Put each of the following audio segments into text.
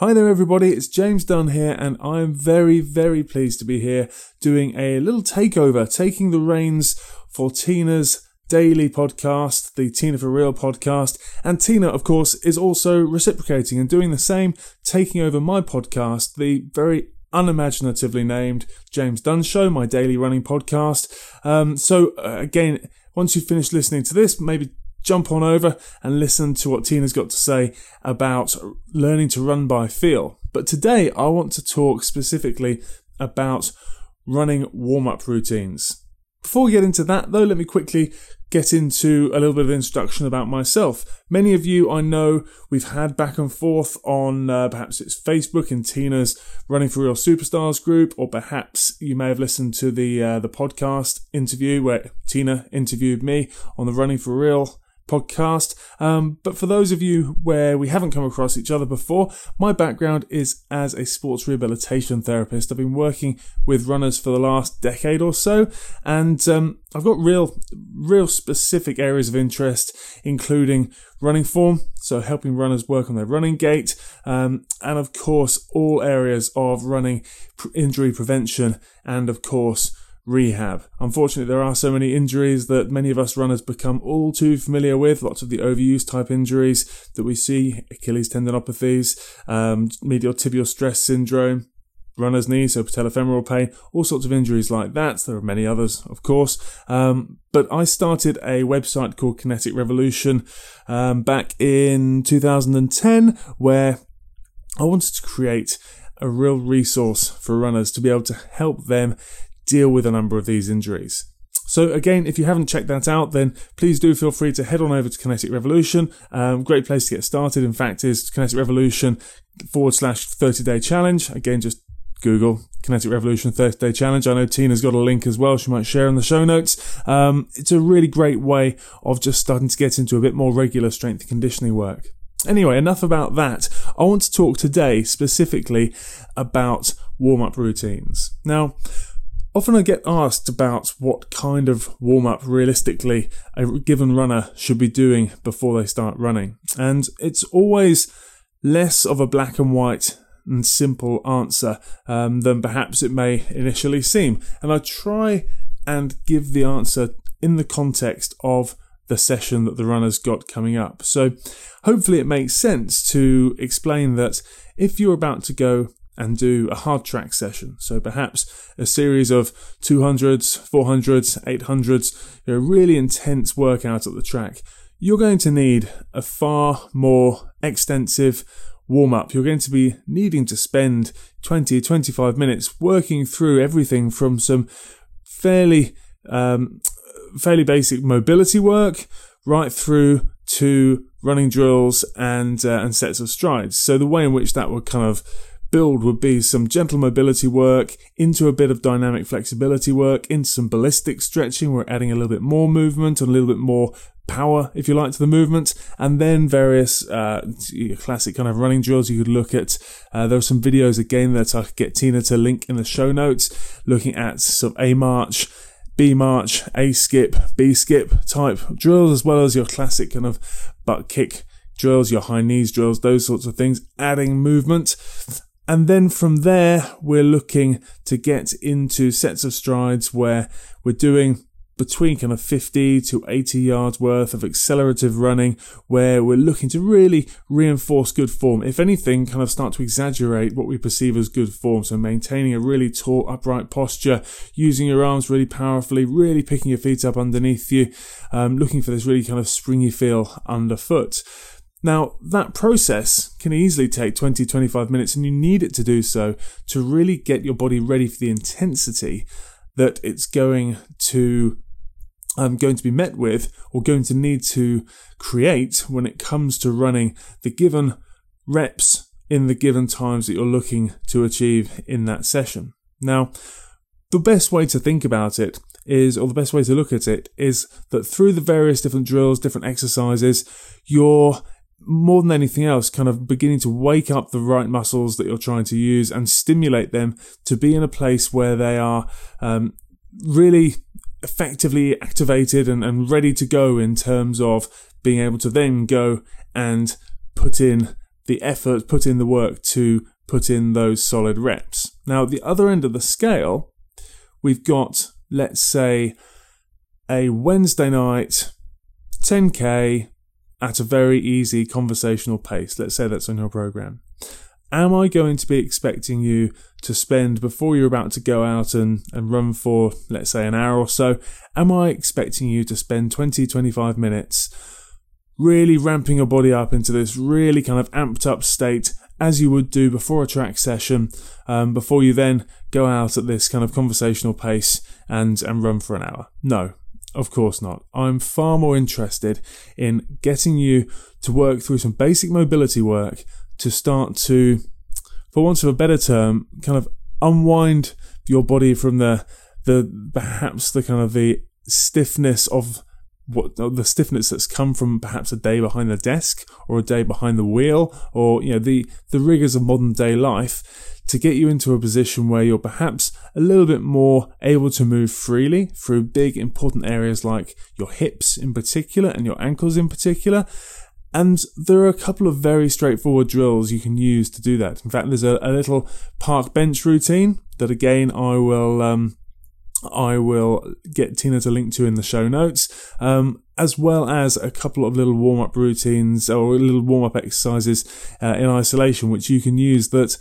Hi there, everybody. It's James Dunne here, and I'm very, very pleased to be here doing a little takeover, taking the reins for Tina's daily podcast, the Tina for Real podcast. And Tina, of course, is also reciprocating and doing the same, taking over my podcast, the very unimaginatively named James Dunne Show, my daily running podcast. Um, so, uh, again, once you've finished listening to this, maybe jump on over and listen to what Tina's got to say about learning to run by feel. But today I want to talk specifically about running warm up routines. Before we get into that, though, let me quickly get into a little bit of introduction about myself. Many of you I know we've had back and forth on uh, perhaps it's Facebook and Tina's Running for Real Superstars group, or perhaps you may have listened to the uh, the podcast interview where Tina interviewed me on the Running for Real podcast. Um, but for those of you where we haven't come across each other before, my background is as a sports rehabilitation therapist. I've been working with runners for the last decade or so, and um, I've got real, real specific areas of interest, including running form, so helping runners work on their running gait, um, and of course all areas of running injury prevention, and of course rehab. Unfortunately, there are so many injuries that many of us runners become all too familiar with. Lots of the overuse type injuries that we see, Achilles tendinopathies, um, medial tibial stress syndrome, runner's knee, so patellofemoral pain, all sorts of injuries like that. There are many others, of course. Um, but I started a website called Kinetic Revolution um, back in 2010 where I wanted to create a real resource for runners to be able to help them deal with a number of these injuries. So again, if you haven't checked that out, then please do feel free to head on over to Kinetic Revolution. Um, great place to get started. In fact, is Kinetic Revolution forward slash 30 day challenge. Again, just Google Kinetic Revolution 30 Day Challenge. I know Tina's got a link as well. She might share in the show notes. Um, it's a really great way of just starting to get into a bit more regular strength and conditioning work. Anyway, enough about that. I want to talk today specifically about warm up routines. Now, Often I get asked about what kind of warm up realistically a given runner should be doing before they start running. And it's always less of a black and white and simple answer um, than perhaps it may initially seem. And I try and give the answer in the context of the session that the runner's got coming up. So hopefully it makes sense to explain that if you're about to go and do a hard track session. So perhaps a series of 200s, 400s, 800s, you know, really intense workout at the track. You're going to need a far more extensive warm up. You're going to be needing to spend 20, 25 minutes working through everything from some fairly, um, fairly basic mobility work right through to running drills and uh, and sets of strides. So the way in which that would kind of build would be some gentle mobility work into a bit of dynamic flexibility work, into some ballistic stretching. We're adding a little bit more movement and a little bit more power, if you like, to the movement, and then various uh, classic kind of running drills you could look at. Uh, there are some videos again that I could get Tina to link in the show notes, looking at some A march. B march, A skip, B skip type drills, as well as your classic kind of butt kick drills, your high knees drills, those sorts of things, adding movement. And then from there, we're looking to get into sets of strides where we're doing between kind of 50 to 80 yards worth of accelerative running where we're looking to really reinforce good form. If anything, kind of start to exaggerate what we perceive as good form. So maintaining a really tall, upright posture, using your arms really powerfully, really picking your feet up underneath you, um, looking for this really kind of springy feel underfoot. Now, that process can easily take 20, 25 minutes, and you need it to do so to really get your body ready for the intensity that it's going to um, going to be met with or going to need to create when it comes to running the given reps in the given times that you're looking to achieve in that session. Now, the best way to think about it is, or the best way to look at it is that through the various different drills, different exercises, you're more than anything else, kind of beginning to wake up the right muscles that you're trying to use and stimulate them to be in a place where they are um, really effectively activated and, and ready to go in terms of being able to then go and put in the effort, put in the work to put in those solid reps. Now, at the other end of the scale, we've got, let's say, a Wednesday night 10k at a very easy conversational pace. Let's say that's on your program. Am I going to be expecting you to spend before you're about to go out and, and run for, let's say, an hour or so? Am I expecting you to spend 20, 25 minutes really ramping your body up into this really kind of amped up state as you would do before a track session, um, before you then go out at this kind of conversational pace and, and run for an hour? No, of course not. I'm far more interested in getting you to work through some basic mobility work to start to, for want of a better term, kind of unwind your body from the the perhaps the kind of the stiffness of what the stiffness that's come from perhaps a day behind the desk or a day behind the wheel or you know the the rigors of modern day life to get you into a position where you're perhaps a little bit more able to move freely through big important areas like your hips in particular and your ankles in particular and there are a couple of very straightforward drills you can use to do that. In fact, there's a, a little park bench routine that again I will um, I will get Tina to link to in the show notes, um, as well as a couple of little warm up routines or little warm up exercises uh, in isolation, which you can use that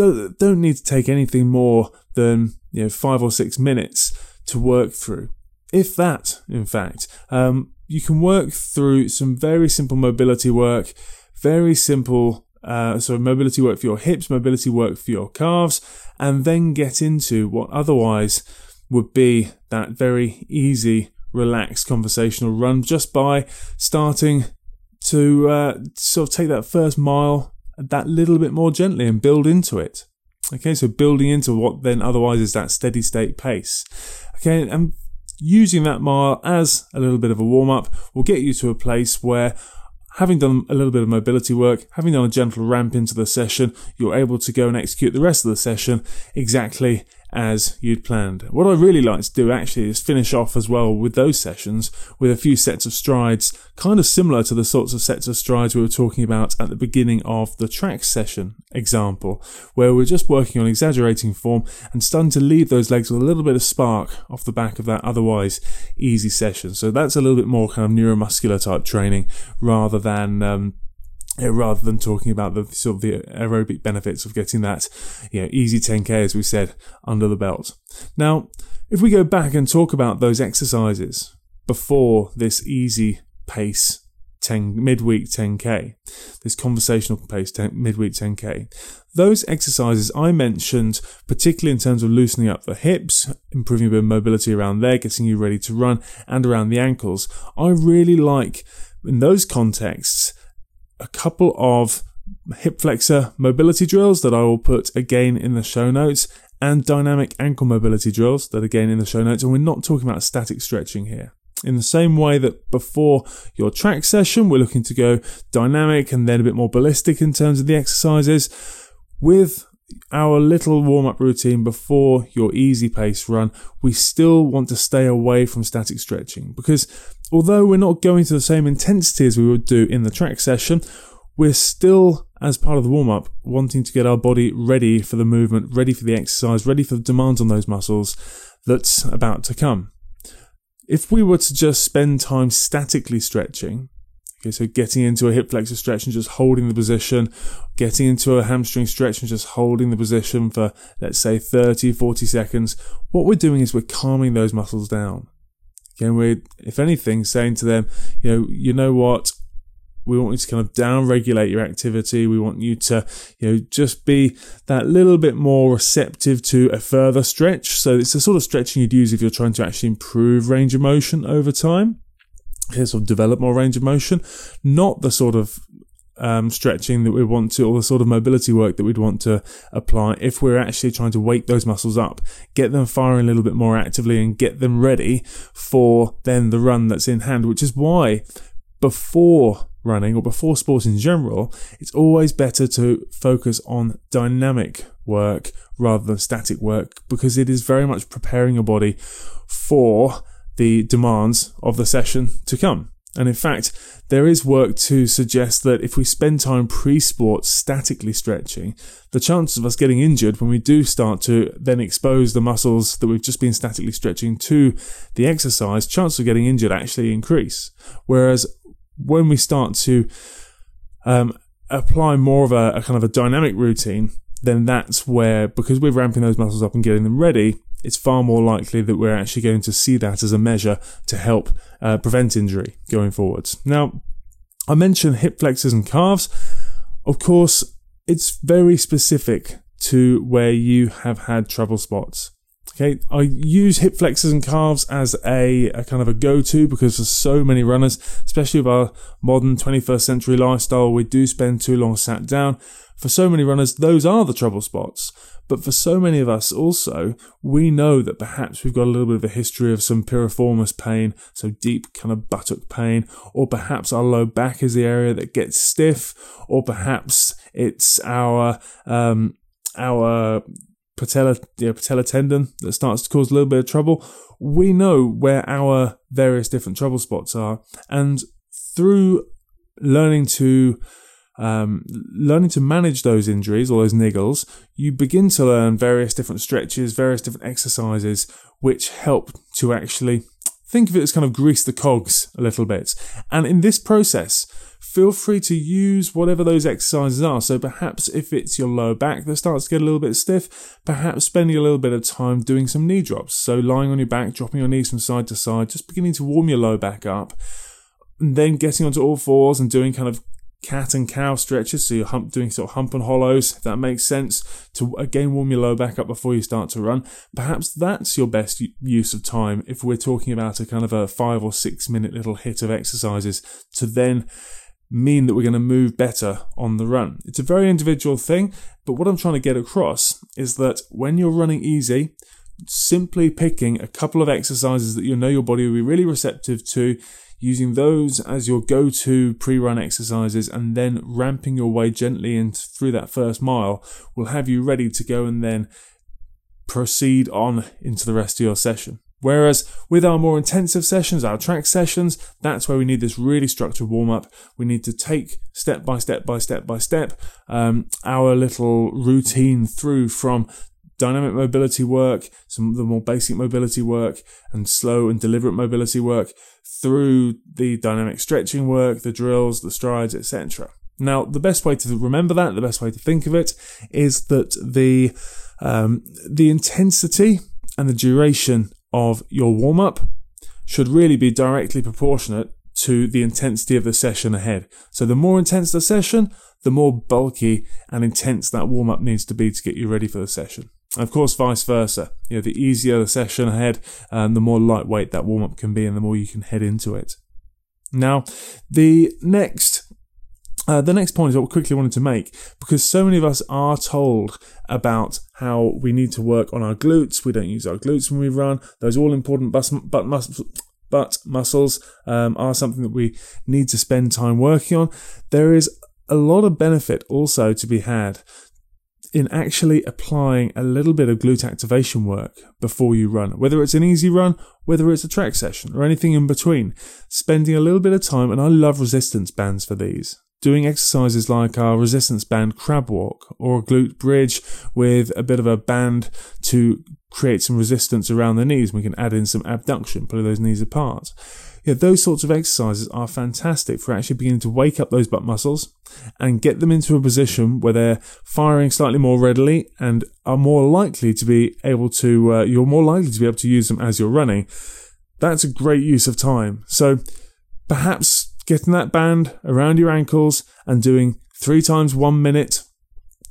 don't, don't need to take anything more than you know five or six minutes to work through, if that, in fact. Um, you can work through some very simple mobility work, very simple uh, so mobility work for your hips, mobility work for your calves, and then get into what otherwise would be that very easy, relaxed conversational run just by starting to uh, sort of take that first mile that little bit more gently and build into it. Okay, so building into what then otherwise is that steady state pace. Okay, and using that mile as a little bit of a warm up will get you to a place where having done a little bit of mobility work, having done a gentle ramp into the session, you're able to go and execute the rest of the session exactly as you'd planned. What I really like to do actually is finish off as well with those sessions with a few sets of strides, kind of similar to the sorts of sets of strides we were talking about at the beginning of the track session example, where we're just working on exaggerating form and starting to leave those legs with a little bit of spark off the back of that otherwise easy session. So that's a little bit more kind of neuromuscular type training rather than um, Uh, rather than talking about the sort of the aerobic benefits of getting that, you know, easy 10k as we said under the belt. Now, if we go back and talk about those exercises before this easy pace 10 midweek 10k, this conversational pace 10, midweek 10k, those exercises I mentioned, particularly in terms of loosening up the hips, improving a bit of mobility around there, getting you ready to run, and around the ankles, I really like in those contexts a couple of hip flexor mobility drills that I will put again in the show notes and dynamic ankle mobility drills that again in the show notes. And we're not talking about static stretching here. In the same way that before your track session, we're looking to go dynamic and then a bit more ballistic in terms of the exercises. With our little warm up routine before your easy pace run, we still want to stay away from static stretching because although we're not going to the same intensity as we would do in the track session, we're still, as part of the warm up, wanting to get our body ready for the movement, ready for the exercise, ready for the demands on those muscles that's about to come. If we were to just spend time statically stretching, Okay, so getting into a hip flexor stretch and just holding the position, getting into a hamstring stretch and just holding the position for, let's say, 30, 40 seconds. What we're doing is we're calming those muscles down. And we're, if anything, saying to them, you know, you know what? We want you to kind of down regulate your activity. We want you to, you know, just be that little bit more receptive to a further stretch. So it's the sort of stretching you'd use if you're trying to actually improve range of motion over time sort of develop more range of motion, not the sort of um, stretching that we want to, or the sort of mobility work that we'd want to apply if we're actually trying to wake those muscles up, get them firing a little bit more actively and get them ready for then the run that's in hand, which is why before running or before sports in general, it's always better to focus on dynamic work rather than static work because it is very much preparing your body for the demands of the session to come. And in fact, there is work to suggest that if we spend time pre sport statically stretching, the chances of us getting injured when we do start to then expose the muscles that we've just been statically stretching to the exercise, chances of getting injured actually increase. Whereas when we start to um, apply more of a, a kind of a dynamic routine, then that's where, because we're ramping those muscles up and getting them ready, it's far more likely that we're actually going to see that as a measure to help uh, prevent injury going forwards. Now, I mentioned hip flexors and calves. Of course, it's very specific to where you have had trouble spots. Okay, I use hip flexors and calves as a, a, kind of a go-to because for so many runners, especially with our modern 21st century lifestyle, we do spend too long sat down. For so many runners, those are the trouble spots. But for so many of us also, we know that perhaps we've got a little bit of a history of some piriformis pain, so deep kind of buttock pain, or perhaps our low back is the area that gets stiff, or perhaps it's our, um, our patella, you patella tendon that starts to cause a little bit of trouble. We know where our various different trouble spots are. And through learning to um, learning to manage those injuries or those niggles, you begin to learn various different stretches, various different exercises, which help to actually think of it as kind of grease the cogs a little bit. And in this process, feel free to use whatever those exercises are. So perhaps if it's your lower back that starts to get a little bit stiff, perhaps spending a little bit of time doing some knee drops. So lying on your back, dropping your knees from side to side, just beginning to warm your lower back up. And then getting onto all fours and doing kind of cat and cow stretches, so you're hump, doing sort of hump and hollows, if that makes sense, to again warm your lower back up before you start to run. Perhaps that's your best use of time if we're talking about a kind of a five or six minute little hit of exercises to then mean that we're going to move better on the run. It's a very individual thing, but what I'm trying to get across is that when you're running easy, simply picking a couple of exercises that you know your body will be really receptive to using those as your go-to pre-run exercises and then ramping your way gently in through that first mile will have you ready to go and then proceed on into the rest of your session. Whereas with our more intensive sessions, our track sessions, that's where we need this really structured warm up. We need to take step by step by step by step um, our little routine through from dynamic mobility work, some of the more basic mobility work, and slow and deliberate mobility work through the dynamic stretching work, the drills, the strides, etc. Now, the best way to remember that, the best way to think of it, is that the um, the intensity and the duration of your warm up should really be directly proportionate to the intensity of the session ahead. So the more intense the session, the more bulky and intense that warm up needs to be to get you ready for the session. Of course, vice versa. You know, the easier the session ahead, um, the more lightweight that warm up can be, and the more you can head into it. Now, the next uh, the next point is what I quickly wanted to make because so many of us are told about how we need to work on our glutes. We don't use our glutes when we run. Those all important bus, butt, butt muscles um, are something that we need to spend time working on. There is a lot of benefit also to be had in actually applying a little bit of glute activation work before you run, whether it's an easy run, whether it's a track session, or anything in between. Spending a little bit of time, and I love resistance bands for these. Doing exercises like our resistance band crab walk or a glute bridge with a bit of a band to create some resistance around the knees. We can add in some abduction, pulling those knees apart those sorts of exercises are fantastic for actually beginning to wake up those butt muscles and get them into a position where they're firing slightly more readily and are more likely to be able to, uh, you're more likely to be able to use them as you're running. That's a great use of time. So perhaps getting that band around your ankles and doing three times one minute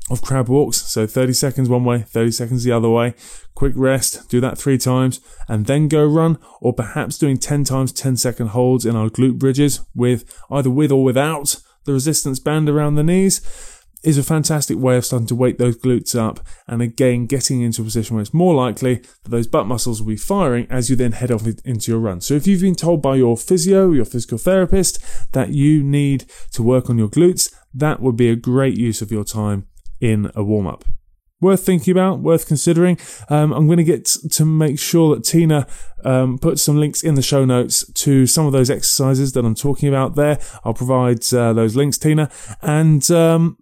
of crab walks. So 30 seconds one way, 30 seconds the other way. Quick rest, do that three times, and then go run, or perhaps doing 10 times 10 second holds in our glute bridges with either with or without the resistance band around the knees is a fantastic way of starting to wake those glutes up and again getting into a position where it's more likely that those butt muscles will be firing as you then head off into your run. So if you've been told by your physio, your physical therapist that you need to work on your glutes, that would be a great use of your time in a warm up. worth thinking about, worth considering. Um, I'm going to get to make sure that Tina um, puts some links in the show notes to some of those exercises that I'm talking about there. I'll provide uh, those links, Tina. And um,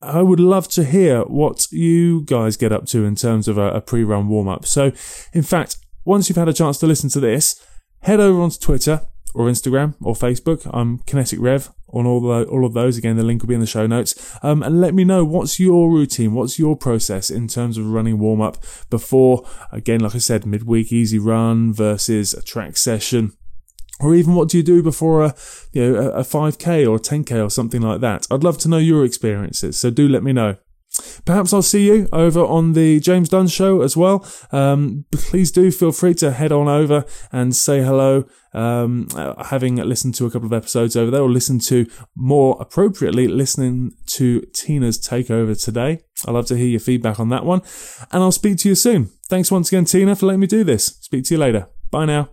I would love to hear what you guys get up to in terms of a, a pre run warm up. So, in fact, once you've had a chance to listen to this, head over onto Twitter or Instagram or Facebook. I'm Kinetic Rev on all the, all of those. Again, the link will be in the show notes. Um, and let me know what's your routine, what's your process in terms of running warm up before, again, like I said, midweek easy run versus a track session. Or even what do you do before a, you know, a 5k or a 10k or something like that? I'd love to know your experiences, so do let me know. Perhaps I'll see you over on the James Dunne show as well. Um, please do feel free to head on over and say hello. Um, having listened to a couple of episodes over there, or listen to more appropriately, listening to Tina's takeover today. I'd love to hear your feedback on that one. And I'll speak to you soon. Thanks once again, Tina, for letting me do this. Speak to you later. Bye now.